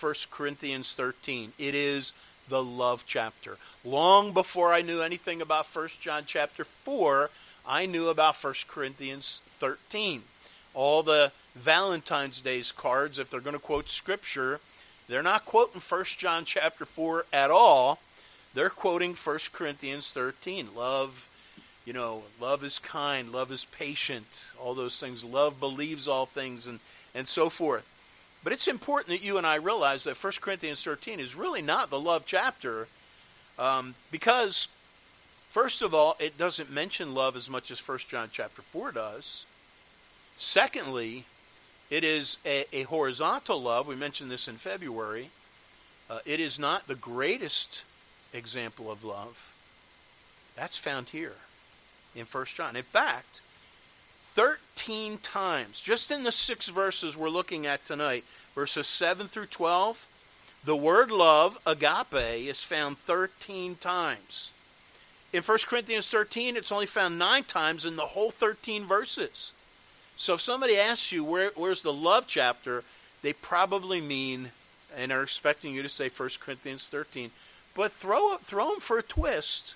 1 Corinthians 13. It is the love chapter. Long before I knew anything about 1 John chapter 4, I knew about 1 Corinthians 13. All the Valentine's Day's cards, if they're going to quote scripture, they're not quoting 1 John chapter 4 at all. They're quoting 1 Corinthians 13. Love, you know, love is kind, love is patient, all those things. Love believes all things, and, and so forth. But it's important that you and I realize that 1 Corinthians 13 is really not the love chapter um, because, first of all, it doesn't mention love as much as 1 John chapter 4 does. Secondly, it is a, a horizontal love. We mentioned this in February. Uh, it is not the greatest example of love. That's found here in 1 John. In fact, 13 times, just in the six verses we're looking at tonight, verses 7 through 12, the word love, agape, is found 13 times. In 1 Corinthians 13, it's only found nine times in the whole 13 verses. So if somebody asks you, Where, where's the love chapter, they probably mean and are expecting you to say 1 Corinthians 13. But throw, throw them for a twist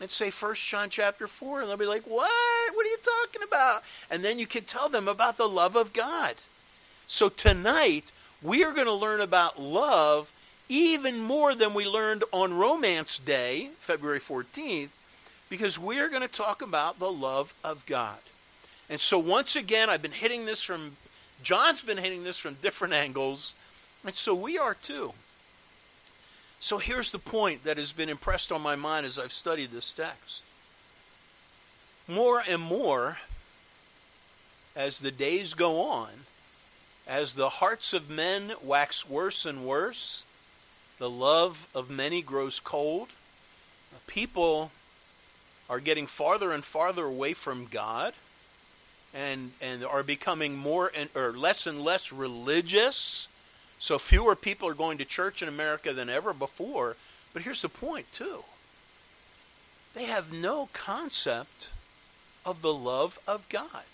and say First John chapter 4, and they'll be like, What? What are you talking about? And then you can tell them about the love of God. So tonight, we are going to learn about love even more than we learned on Romance Day, February 14th, because we are going to talk about the love of God. And so once again, I've been hitting this from, John's been hitting this from different angles, and so we are too. So here's the point that has been impressed on my mind as I've studied this text. More and more, as the days go on, as the hearts of men wax worse and worse, the love of many grows cold, people are getting farther and farther away from God and, and are becoming more and, or less and less religious so fewer people are going to church in America than ever before. But here's the point, too they have no concept of the love of God.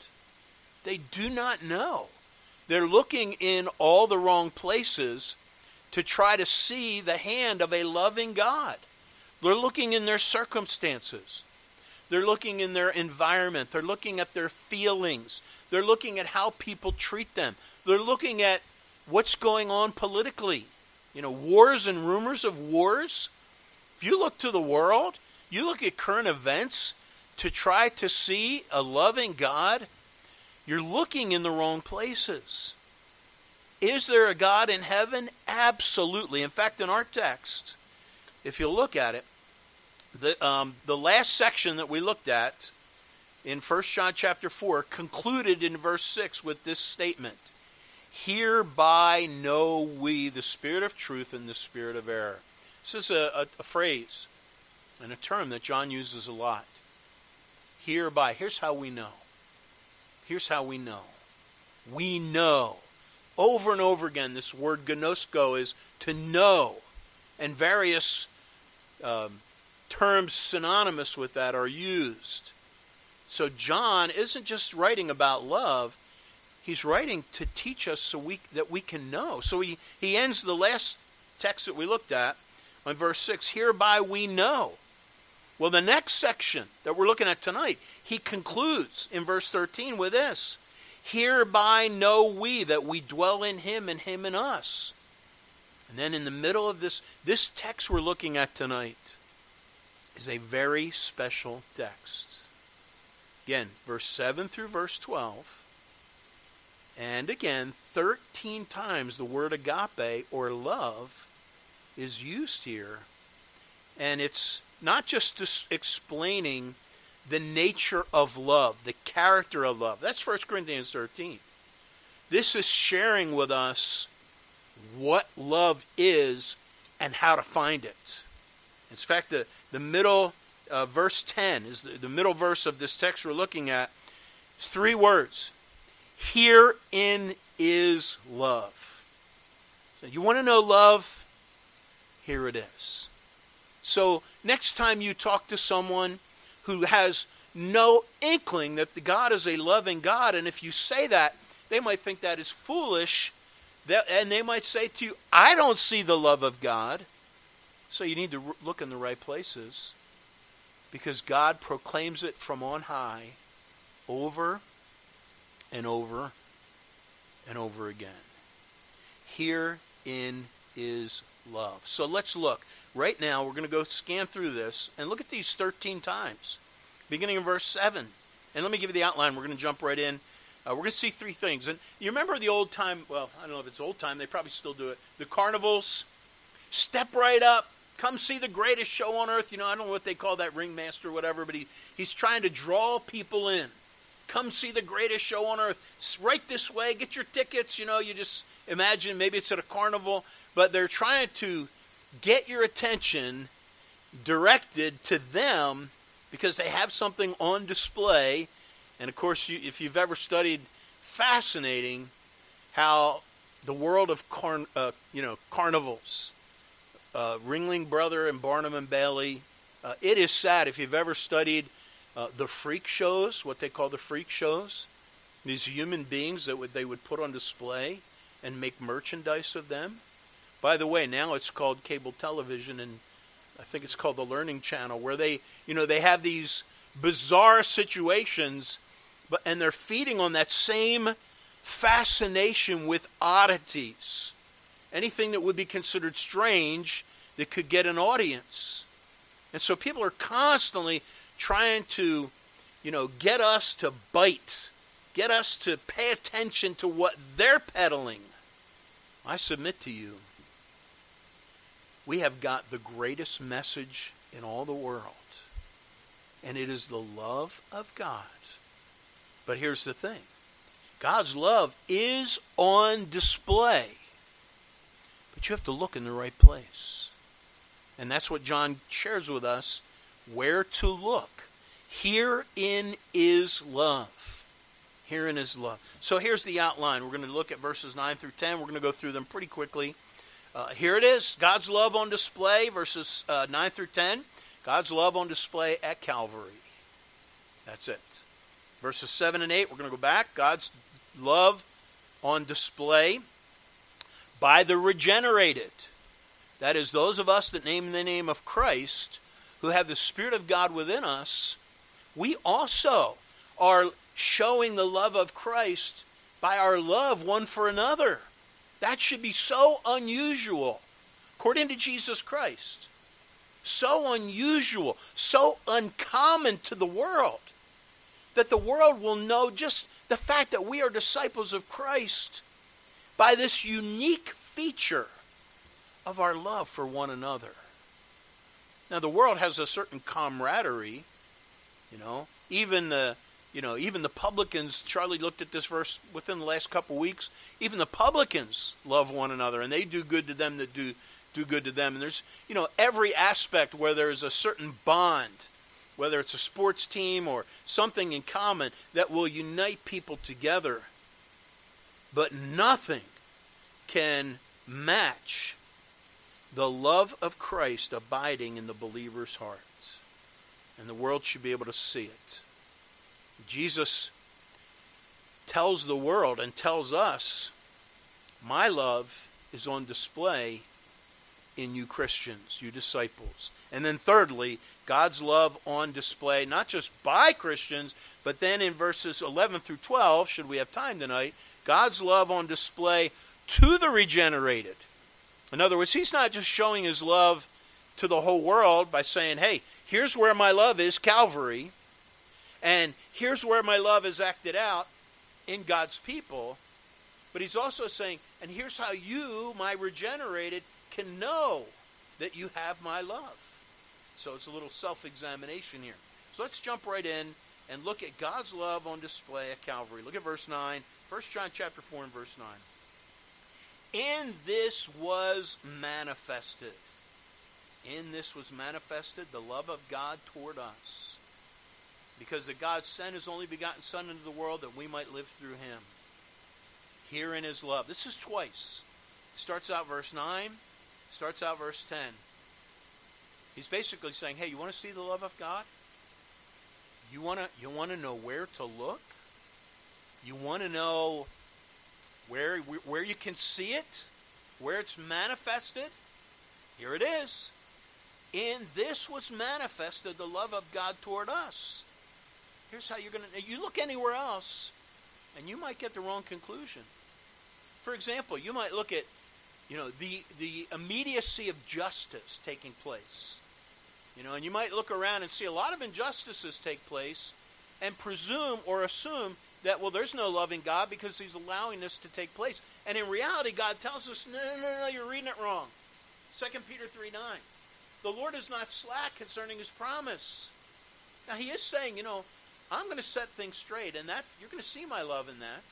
They do not know. They're looking in all the wrong places to try to see the hand of a loving God. They're looking in their circumstances. They're looking in their environment. They're looking at their feelings. They're looking at how people treat them. They're looking at what's going on politically. You know, wars and rumors of wars. If you look to the world, you look at current events to try to see a loving God, you're looking in the wrong places. Is there a God in heaven? Absolutely. In fact, in our text, if you look at it, the, um, the last section that we looked at in 1 John chapter 4 concluded in verse 6 with this statement Hereby know we the spirit of truth and the spirit of error. This is a, a, a phrase and a term that John uses a lot. Hereby, here's how we know. Here's how we know. We know. Over and over again, this word gnosko is to know. And various um, terms synonymous with that are used. So John isn't just writing about love, he's writing to teach us so we that we can know. So he, he ends the last text that we looked at on verse 6 hereby we know. Well, the next section that we're looking at tonight, he concludes in verse 13 with this Hereby know we that we dwell in him and him in us. And then in the middle of this, this text we're looking at tonight is a very special text. Again, verse 7 through verse 12 and again, 13 times the word agape or love is used here. And it's not just explaining the nature of love, the character of love. That's 1 Corinthians 13. This is sharing with us what love is and how to find it. In fact, the, the middle, uh, verse 10 is the, the middle verse of this text we're looking at. Three words Herein is love. So you want to know love? Here it is. So next time you talk to someone who has no inkling that God is a loving God, and if you say that, they might think that is foolish and they might say to you, I don't see the love of God. So you need to look in the right places because God proclaims it from on high over and over and over again. Herein is love. So let's look. Right now, we're going to go scan through this and look at these 13 times, beginning in verse 7. And let me give you the outline. We're going to jump right in. Uh, we're going to see three things. And you remember the old time, well, I don't know if it's old time, they probably still do it. The carnivals. Step right up. Come see the greatest show on earth. You know, I don't know what they call that ringmaster or whatever, but he, he's trying to draw people in. Come see the greatest show on earth. Right this way, get your tickets. You know, you just imagine maybe it's at a carnival, but they're trying to get your attention directed to them because they have something on display. And of course, you, if you've ever studied, fascinating how the world of carn, uh, you know carnivals, uh, Ringling Brother and Barnum and Bailey. Uh, it is sad if you've ever studied uh, the freak shows, what they call the freak shows. These human beings that would, they would put on display and make merchandise of them. By the way, now it's called cable television, and I think it's called the Learning Channel, where they, you know, they have these bizarre situations, but and they're feeding on that same fascination with oddities, anything that would be considered strange that could get an audience. And so people are constantly trying to, you know, get us to bite, get us to pay attention to what they're peddling. I submit to you we have got the greatest message in all the world. And it is the love of God. But here's the thing God's love is on display. But you have to look in the right place. And that's what John shares with us where to look. Herein is love. Herein is love. So here's the outline. We're going to look at verses 9 through 10. We're going to go through them pretty quickly. Uh, here it is God's love on display, verses uh, 9 through 10. God's love on display at Calvary. That's it. Verses 7 and 8, we're going to go back. God's love on display by the regenerated. That is, those of us that name the name of Christ, who have the Spirit of God within us, we also are showing the love of Christ by our love one for another. That should be so unusual, according to Jesus Christ. So unusual, so uncommon to the world, that the world will know just the fact that we are disciples of Christ by this unique feature of our love for one another. Now, the world has a certain camaraderie, you know, even the you know, even the publicans, Charlie looked at this verse within the last couple weeks, even the publicans love one another and they do good to them that do do good to them. And there's, you know, every aspect where there's a certain bond, whether it's a sports team or something in common that will unite people together. But nothing can match the love of Christ abiding in the believer's heart. And the world should be able to see it. Jesus tells the world and tells us, My love is on display in you Christians, you disciples. And then, thirdly, God's love on display, not just by Christians, but then in verses 11 through 12, should we have time tonight, God's love on display to the regenerated. In other words, He's not just showing His love to the whole world by saying, hey, here's where my love is, Calvary. And here's where my love is acted out in God's people. But he's also saying, and here's how you, my regenerated, can know that you have my love. So it's a little self examination here. So let's jump right in and look at God's love on display at Calvary. Look at verse 9. 1 John chapter 4 and verse 9. In this was manifested. In this was manifested the love of God toward us because that God sent his only begotten Son into the world that we might live through him. Herein is love. This is twice. Starts out verse 9, starts out verse 10. He's basically saying, hey, you want to see the love of God? You want to you want to know where to look? You want to know where, where you can see it, where it's manifested, here it is. In this was manifested the love of God toward us. Here's how you're going to. You look anywhere else, and you might get the wrong conclusion. For example, you might look at, you know, the the immediacy of justice taking place. You know, and you might look around and see a lot of injustices take place, and presume or assume that well, there's no loving God because He's allowing this to take place. And in reality, God tells us, no, no, no, you're reading it wrong. 2 Peter 3 9. The Lord is not slack concerning his promise. Now he is saying, you know, I'm going to set things straight, and that you're going to see my love in that.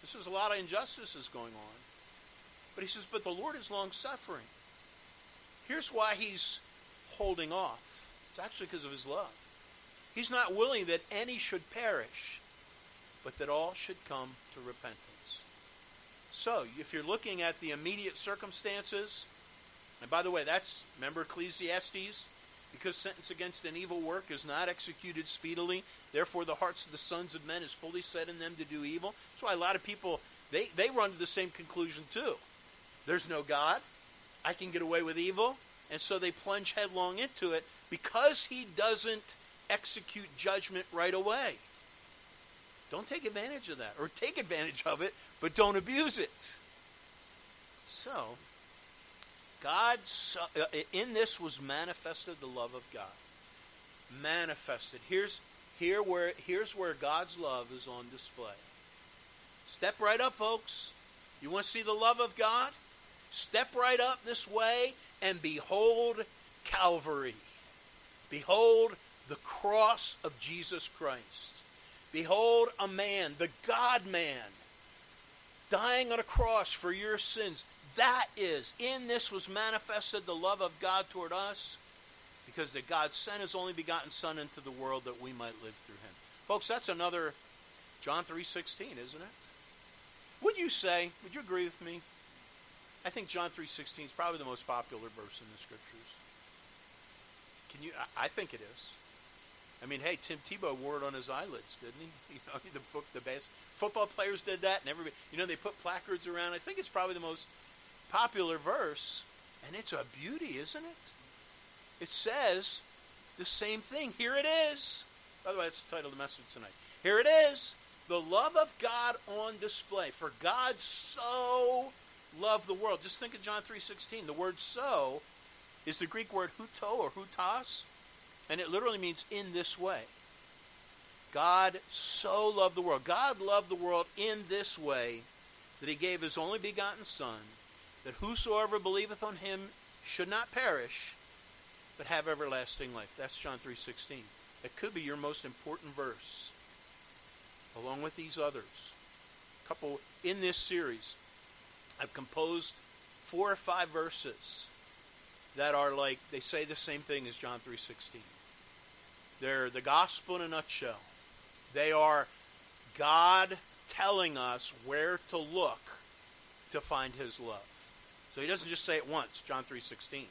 This is a lot of injustices going on. But he says, but the Lord is long suffering. Here's why he's holding off. It's actually because of his love. He's not willing that any should perish, but that all should come to repentance. So, if you're looking at the immediate circumstances, and by the way, that's, remember Ecclesiastes? Because sentence against an evil work is not executed speedily, therefore the hearts of the sons of men is fully set in them to do evil. That's why a lot of people, they, they run to the same conclusion too. There's no God. I can get away with evil. And so they plunge headlong into it because he doesn't execute judgment right away. Don't take advantage of that. Or take advantage of it, but don't abuse it. So, God, uh, in this was manifested the love of God. Manifested. Here's, here where, here's where God's love is on display. Step right up, folks. You want to see the love of God? Step right up this way and behold Calvary. Behold the cross of Jesus Christ. Behold a man, the God man, dying on a cross for your sins. That is, in this was manifested the love of God toward us, because that God sent his only begotten Son into the world that we might live through him. Folks, that's another John 3.16, isn't it? Would you say, would you agree with me? I think John 3.16 is probably the most popular verse in the Scriptures. Can you, I, I think it is. I mean, hey, Tim Tebow wore it on his eyelids, didn't he? You know, the, the best football players did that, and everybody, you know, they put placards around. I think it's probably the most popular verse, and it's a beauty, isn't it? It says the same thing. Here it is. By the way, that's the title of the message tonight. Here it is. The love of God on display. For God so loved the world. Just think of John 3.16. The word so is the Greek word huto or hutas, and it literally means in this way. God so loved the world. God loved the world in this way that he gave his only begotten Son that whosoever believeth on him should not perish, but have everlasting life. That's John 3.16. It could be your most important verse, along with these others. A couple in this series, I've composed four or five verses that are like, they say the same thing as John 3.16. They're the gospel in a nutshell. They are God telling us where to look to find his love. So he doesn't just say it once, John 3.16.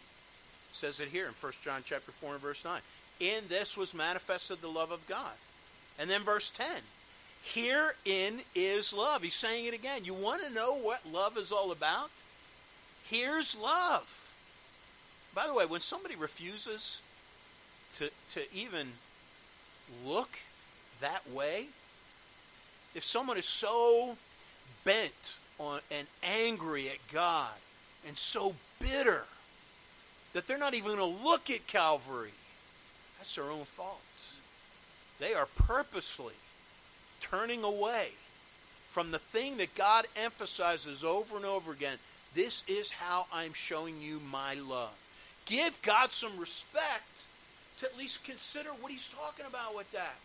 says it here in 1 John chapter 4 and verse 9. In this was manifested the love of God. And then verse 10. Herein is love. He's saying it again. You want to know what love is all about? Here's love. By the way, when somebody refuses to, to even look that way, if someone is so bent on and angry at God and so bitter that they're not even going to look at Calvary. That's their own fault. They are purposely turning away from the thing that God emphasizes over and over again. This is how I'm showing you my love. Give God some respect to at least consider what he's talking about with that.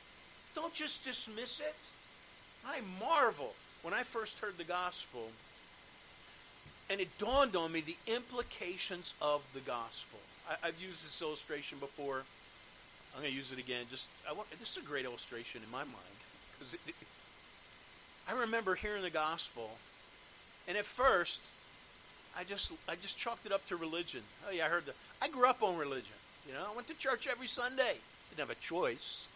Don't just dismiss it. I marvel when I first heard the gospel and it dawned on me the implications of the gospel. I, have used this illustration before. I'm going to use it again. Just I want, this is a great illustration in my mind because I remember hearing the gospel, and at first, I just I just chalked it up to religion. Oh yeah, I heard that. I grew up on religion. You know, I went to church every Sunday. Didn't have a choice,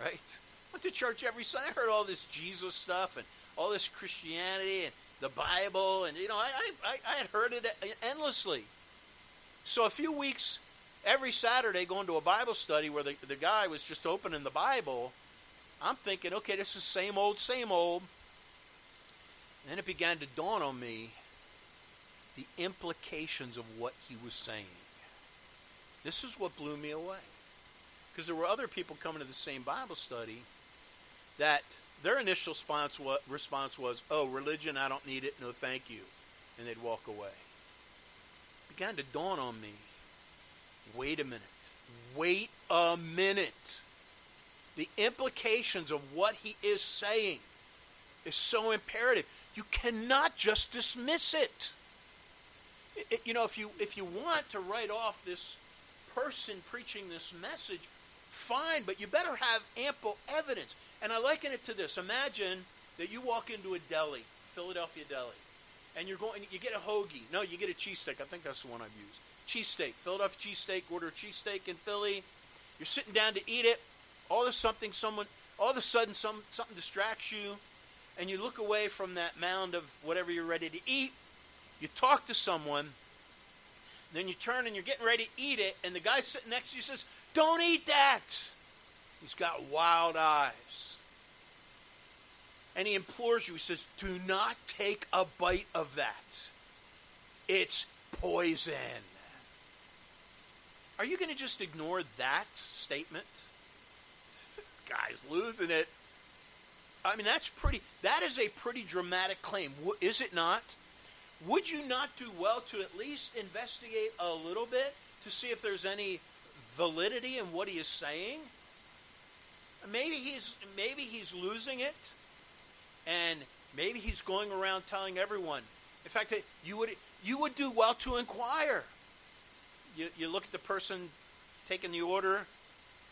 right? Went to church every Sunday. I heard all this Jesus stuff and all this Christianity, and the Bible, and you know, I, I, I had heard it endlessly. So a few weeks, every Saturday, going to a Bible study where the, the guy was just opening the Bible, I'm thinking, okay, this is same old, same old. And then it began to dawn on me the implications of what he was saying. This is what blew me away. Because there were other people coming to the same Bible study that their initial response was, oh, religion, I don't need it, no thank you. And they'd walk away. It began to dawn on me wait a minute. Wait a minute. The implications of what he is saying is so imperative. You cannot just dismiss it. It. You know, if you if you want to write off this person preaching this message, fine, but you better have ample evidence. And I liken it to this. Imagine that you walk into a deli, Philadelphia deli, and you're going you get a hoagie. No, you get a cheesesteak. I think that's the one I've used. Cheesesteak. Philadelphia cheesesteak, order a cheesesteak in Philly. You're sitting down to eat it. All of a sudden someone all of a sudden some something distracts you and you look away from that mound of whatever you're ready to eat. You talk to someone, then you turn and you're getting ready to eat it, and the guy sitting next to you says, Don't eat that. He's got wild eyes. And he implores you, he says, Do not take a bite of that. It's poison. Are you going to just ignore that statement? Guy's losing it. I mean, that's pretty, that is a pretty dramatic claim, is it not? Would you not do well to at least investigate a little bit to see if there's any validity in what he is saying? Maybe he's maybe he's losing it, and maybe he's going around telling everyone. In fact, you would you would do well to inquire. You, you look at the person taking the order.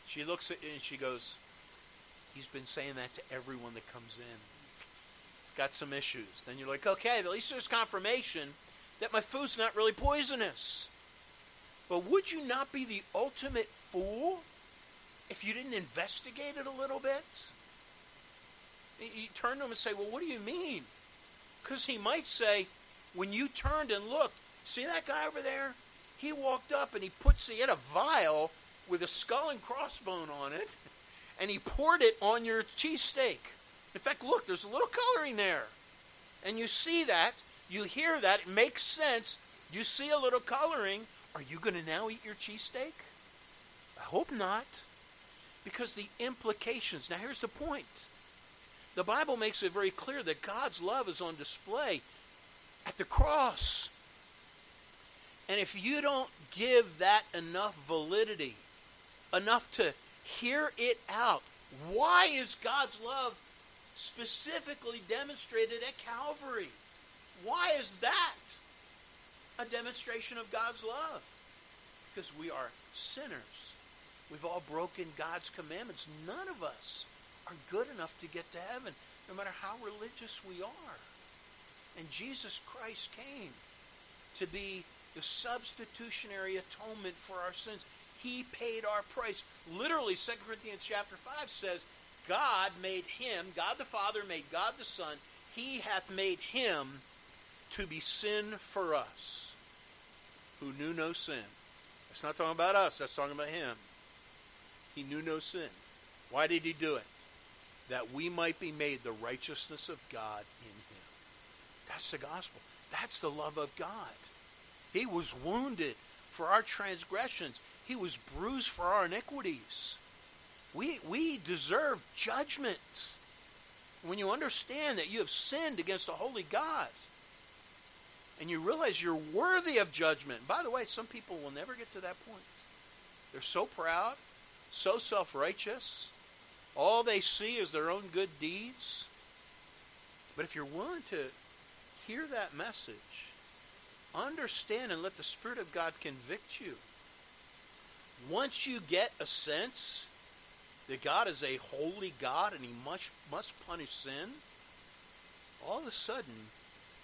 She looks at and she goes, He's been saying that to everyone that comes in. Got some issues. Then you're like, okay, at least there's confirmation that my food's not really poisonous. But would you not be the ultimate fool if you didn't investigate it a little bit? You turn to him and say, well, what do you mean? Because he might say, when you turned and looked, see that guy over there? He walked up and he puts, he had a vial with a skull and crossbone on it and he poured it on your cheesesteak. In fact, look, there's a little coloring there. And you see that, you hear that, it makes sense. You see a little coloring. Are you going to now eat your cheesesteak? I hope not. Because the implications. Now, here's the point the Bible makes it very clear that God's love is on display at the cross. And if you don't give that enough validity, enough to Hear it out. Why is God's love specifically demonstrated at Calvary? Why is that a demonstration of God's love? Because we are sinners. We've all broken God's commandments. None of us are good enough to get to heaven, no matter how religious we are. And Jesus Christ came to be the substitutionary atonement for our sins. He paid our price. Literally, 2 Corinthians chapter 5 says, God made him, God the Father made God the Son, he hath made him to be sin for us, who knew no sin. That's not talking about us, that's talking about him. He knew no sin. Why did he do it? That we might be made the righteousness of God in him. That's the gospel. That's the love of God. He was wounded for our transgressions. He was bruised for our iniquities. We, we deserve judgment. When you understand that you have sinned against a holy God, and you realize you're worthy of judgment. By the way, some people will never get to that point. They're so proud, so self righteous. All they see is their own good deeds. But if you're willing to hear that message, understand and let the Spirit of God convict you once you get a sense that God is a holy God and he must, must punish sin, all of a sudden,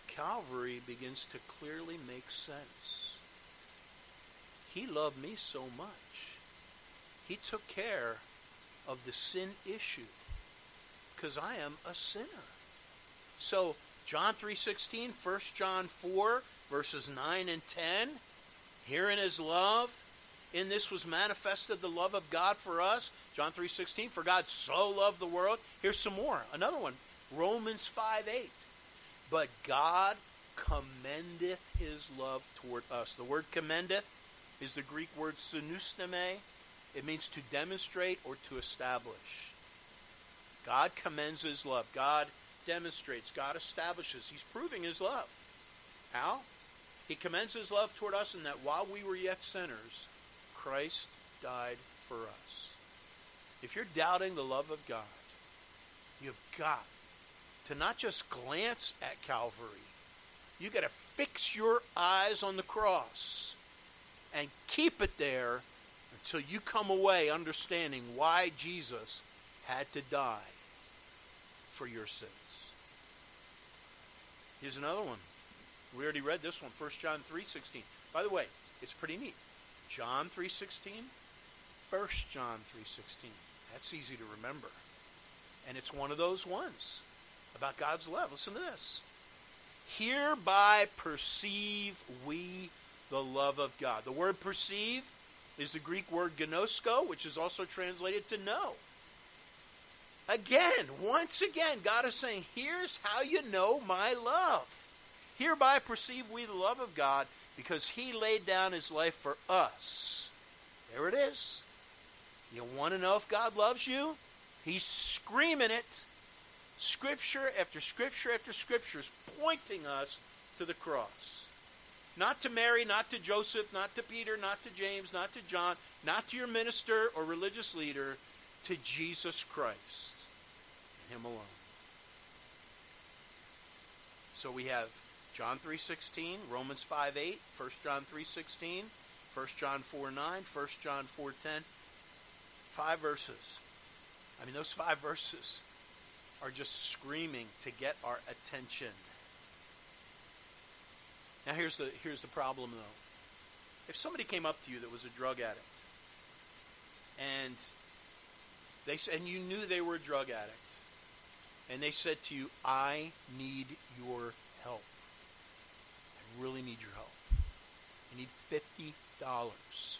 Calvary begins to clearly make sense. He loved me so much. He took care of the sin issue because I am a sinner. So John 3:16, 1 John 4 verses 9 and 10. Herein is love. In this was manifested the love of God for us. John 3:16, for God so loved the world. Here's some more. Another one. Romans 5:8. But God commendeth his love toward us. The word commendeth is the Greek word synusteme. It means to demonstrate or to establish. God commends his love. God demonstrates. God establishes. He's proving his love. How? He commends his love toward us in that while we were yet sinners, Christ died for us. If you're doubting the love of God, you've got to not just glance at Calvary, you got to fix your eyes on the cross and keep it there until you come away understanding why Jesus had to die for your sins. Here's another one. We already read this one, 1 John 3:16. By the way, it's pretty neat. John 3:16, 1 John 3:16. That's easy to remember. And it's one of those ones about God's love. Listen to this. Hereby perceive we the love of God. The word perceive is the Greek word gnosko, which is also translated to know. Again, once again, God is saying, here's how you know my love. Hereby perceive we the love of God because he laid down his life for us. There it is. You want to know if God loves you? He's screaming it. Scripture after scripture after scripture is pointing us to the cross. Not to Mary, not to Joseph, not to Peter, not to James, not to John, not to your minister or religious leader, to Jesus Christ and him alone. So we have John 3:16, Romans 5:8, 1 John 3:16, 1 John 4:9, 1 John 4:10. Five verses. I mean those five verses are just screaming to get our attention. Now here's the here's the problem though. If somebody came up to you that was a drug addict and they and you knew they were a drug addict and they said to you, "I need your help. I really need your help. I need fifty dollars.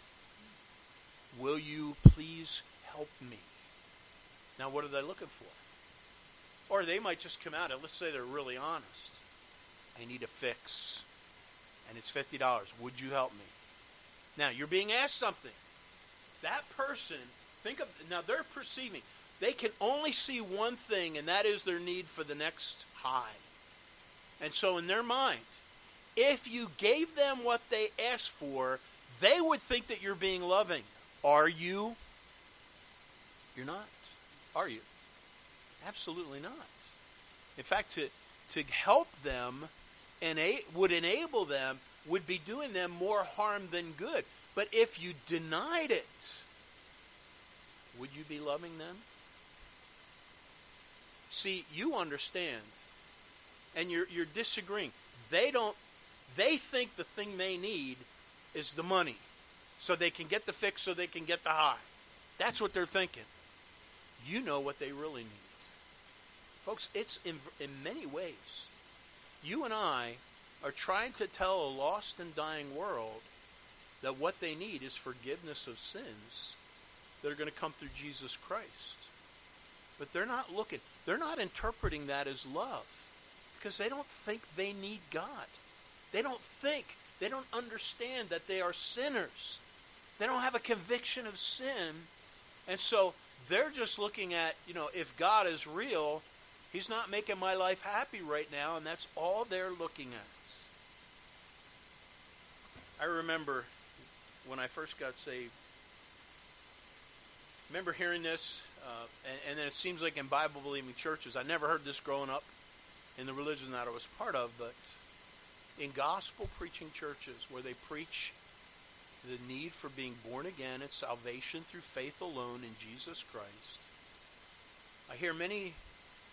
Will you please help me?" Now, what are they looking for? Or they might just come out and let's say they're really honest. I need a fix. And it's $50. Would you help me? Now, you're being asked something. That person, think of, now they're perceiving. They can only see one thing, and that is their need for the next high. And so, in their mind, if you gave them what they asked for, they would think that you're being loving. Are you? You're not. Are you? Absolutely not. In fact, to, to help them and would enable them would be doing them more harm than good. But if you denied it, would you be loving them? See, you understand, and you're, you're disagreeing. They don't. They think the thing they need is the money, so they can get the fix, so they can get the high. That's what they're thinking. You know what they really need. Folks, it's in, in many ways. You and I are trying to tell a lost and dying world that what they need is forgiveness of sins that are going to come through Jesus Christ. But they're not looking, they're not interpreting that as love because they don't think they need God. They don't think, they don't understand that they are sinners. They don't have a conviction of sin. And so they're just looking at, you know, if God is real, He's not making my life happy right now, and that's all they're looking at. I remember when I first got saved. remember hearing this, uh, and, and, then it seems like in Bible believing churches, I never heard this growing up in the religion that I was part of, but in gospel preaching churches where they preach the need for being born again and salvation through faith alone in Jesus Christ. I hear many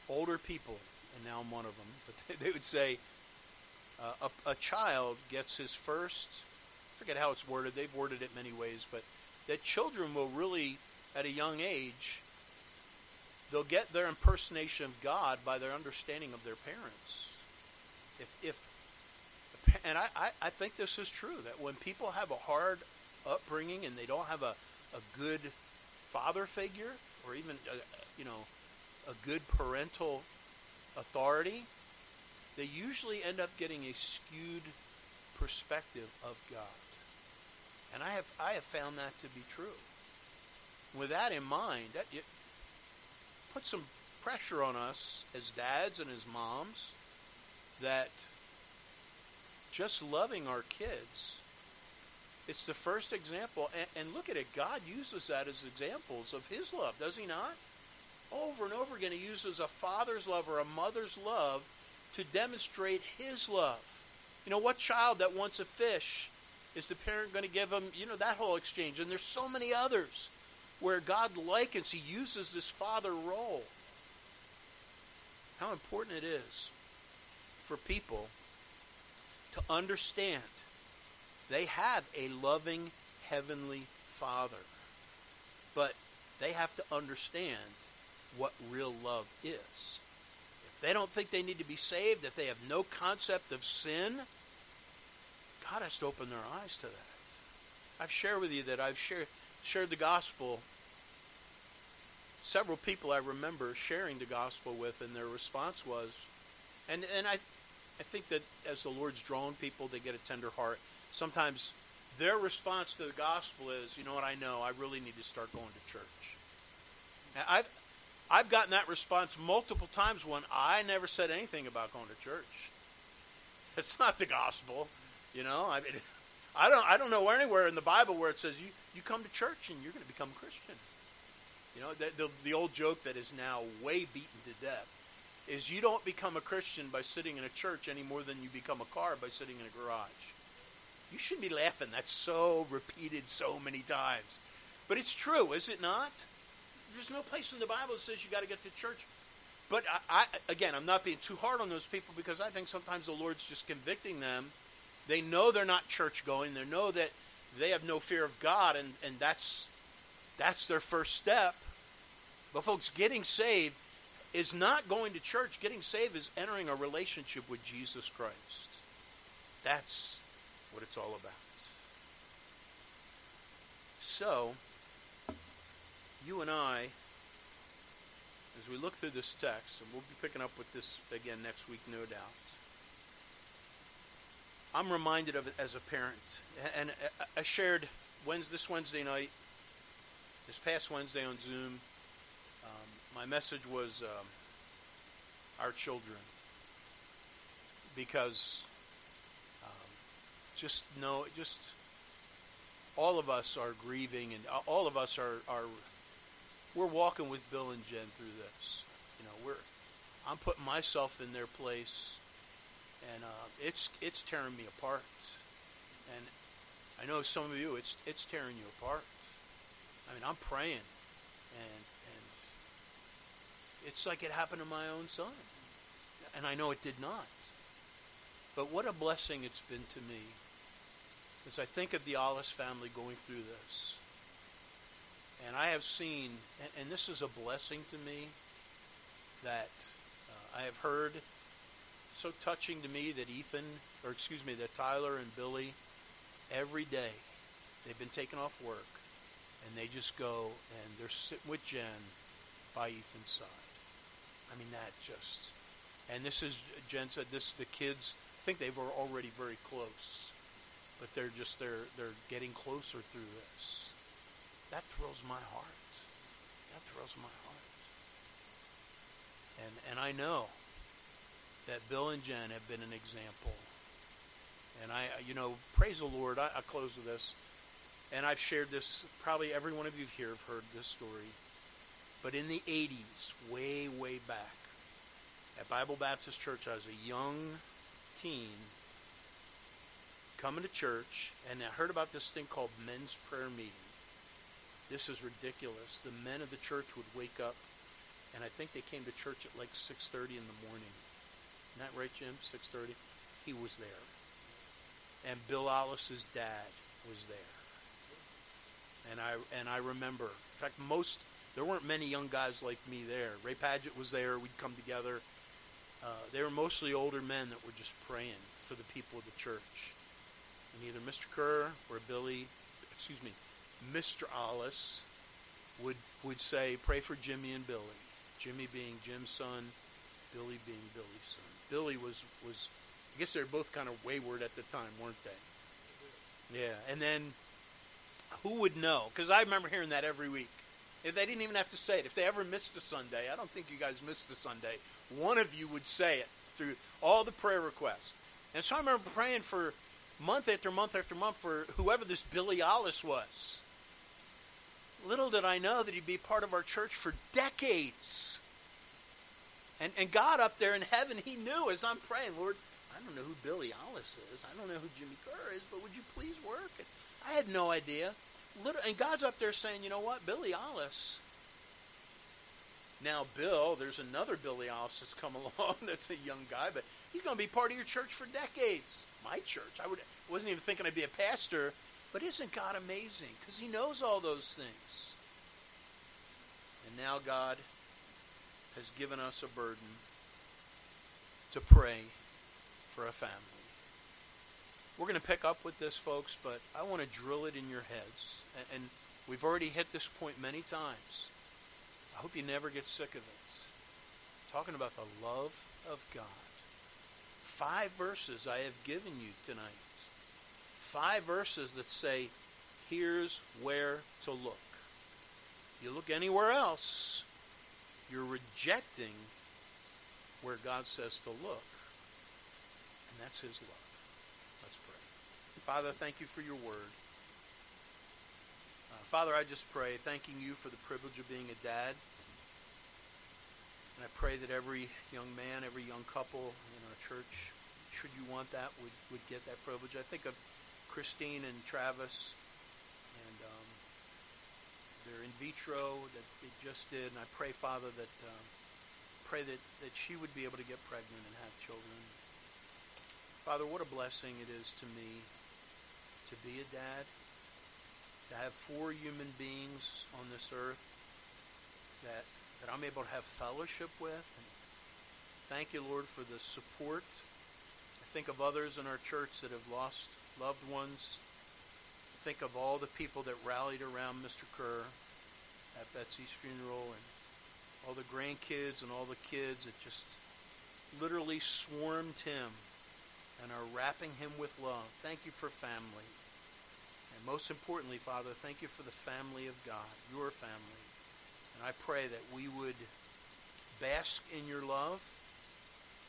older people, and now I'm one of them, but they would say uh, a, a child gets his first, I forget how it's worded, they've worded it many ways, but that children will really, at a young age, they'll get their impersonation of God by their understanding of their parents. if, if and I, I, I think this is true that when people have a hard upbringing and they don't have a, a good father figure or even a, you know a good parental authority, they usually end up getting a skewed perspective of God. And I have I have found that to be true. With that in mind, that it puts some pressure on us as dads and as moms that just loving our kids it's the first example. And, and, look at it god uses that as examples of his love does he not? Over and over again he uses a father's love or a mother's love to demonstrate his love. You know what child that wants a fish is the parent going to give him you know that whole exchange. And there's so many others where god likens he uses this father role. How important it is for people to understand they have a loving heavenly Father. But they have to understand what real love is. If they don't think they need to be saved, if they have no concept of sin, God has to open their eyes to that. I've shared with you that I've shared, shared the gospel. Several people I remember sharing the gospel with, and their response was, and, and I, I think that as the Lord's drawn people, they get a tender heart. Sometimes their response to the gospel is, you know what, I know, I really need to start going to church. Now, I've, I've gotten that response multiple times when I never said anything about going to church. It's not the gospel, you know. I mean, I don't, I don't know anywhere in the Bible where it says you, you come to church and you're going to become a Christian. You know, the, the, the old joke that is now way beaten to death is you don't become a Christian by sitting in a church any more than you become a car by sitting in a garage. You should be laughing. That's so repeated so many times. But it's true, is it not? There's no place in the Bible that says you got to get to church. But I, I, again, I'm not being too hard on those people because I think sometimes the Lord's just convicting them. They know they're not church going. They know that they have no fear of God, and, and that's that's their first step. But folks, getting saved is not going to church. Getting saved is entering a relationship with Jesus Christ. That's what it's all about. So, you and I, as we look through this text, and we'll be picking up with this again next week, no doubt. I'm reminded of it as a parent, and uh, uh, I shared Wednesday, this Wednesday night, this past Wednesday on Zoom. My message was um, our children because um, just know just all of us are grieving and all of us are, are we're walking with Bill and Jen through this. You know, we're I'm putting myself in their place, and uh, it's it's tearing me apart. And I know some of you, it's it's tearing you apart. I mean, I'm praying, and it's like it happened to my own son. And I know it did not. But what a blessing it's been to me as I think of the Alice family going through this. And I have seen, and, and this is a blessing to me, that uh, I have heard so touching to me that Ethan, or excuse me, that Tyler and Billy, every day, they've been taken off work, and they just go and they're sitting with Jen by Ethan's side. I mean, that just. And this is, Jen said, this the kids I think they were already very close, but they're just they're they're getting closer through this. That thrills my heart. That thrills my heart. And and I know that Bill and Jen have been an example. And I, you know, praise the Lord. I, I close with this, and I've shared this. Probably every one of you here have heard this story. But in the 80s, way, way back, at Bible Baptist Church, I was a young teen coming to church, and I heard about this thing called men's prayer meeting. This is ridiculous. The men of the church would wake up, and I think they came to church at like 6:30 in the morning. Isn't that right, Jim? 6:30. He was there, and Bill Alice's dad was there. And I and I remember. In fact, most there weren't many young guys like me there. Ray Paget was there. We'd come together. uh, they were mostly older men that were just praying for the people of the church. And either Mr. Kerr or Billy, excuse me, Mr. Alice would would say, "Pray for Jimmy and Billy." Jimmy being Jim's son, Billy being Billy's son. Billy was was, I guess they were both kind of wayward at the time, weren't they? Yeah, and then who would know? Because I remember hearing that every week. If they didn't even have to say it. If they ever missed a Sunday, I don't think you guys missed a Sunday. One of you would say it through all the prayer requests. And so I remember praying for month after month after month for whoever this Billy Alice was. Little did I know that he'd be part of our church for decades. And, and God up there in heaven, he knew as I'm praying, Lord, I don't know who Billy Alice is. I don't know who Jimmy Kerr is, but would you please work? And I had no idea. And God's up there saying, you know what, Billy Alice. Now, Bill, there's another Billy Alice that's come along that's a young guy, but he's going to be part of your church for decades. My church. I would, wasn't even thinking I'd be a pastor, but isn't God amazing? Because He knows all those things. And now God has given us a burden to pray for a family. We're going to pick up with this, folks, but I want to drill it in your heads. And we've already hit this point many times. I hope you never get sick of it. Talking about the love of God. Five verses I have given you tonight five verses that say, here's where to look. You look anywhere else, you're rejecting where God says to look. And that's His love. Father, thank you for your word. Uh, Father, I just pray, thanking you for the privilege of being a dad. And I pray that every young man, every young couple in our church, should you want that, would, would get that privilege. I think of Christine and Travis, and um, their in vitro that they just did. And I pray, Father, that um, pray that, that she would be able to get pregnant and have children. Father, what a blessing it is to me to be a dad, to have four human beings on this earth that, that I'm able to have fellowship with. And thank you, Lord, for the support. I think of others in our church that have lost loved ones. I Think of all the people that rallied around Mr. Kerr at Betsy's funeral and all the grandkids and all the kids that just literally swarmed him and are wrapping him with love. Thank you for family. And most importantly, Father, thank you for the family of God, your family. And I pray that we would bask in your love,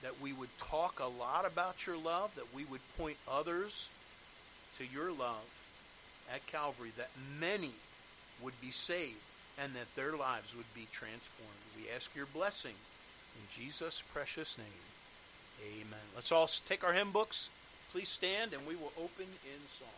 that we would talk a lot about your love, that we would point others to your love at Calvary that many would be saved and that their lives would be transformed. We ask your blessing in Jesus' precious name. Amen. Let's all take our hymn books. Please stand and we will open in song.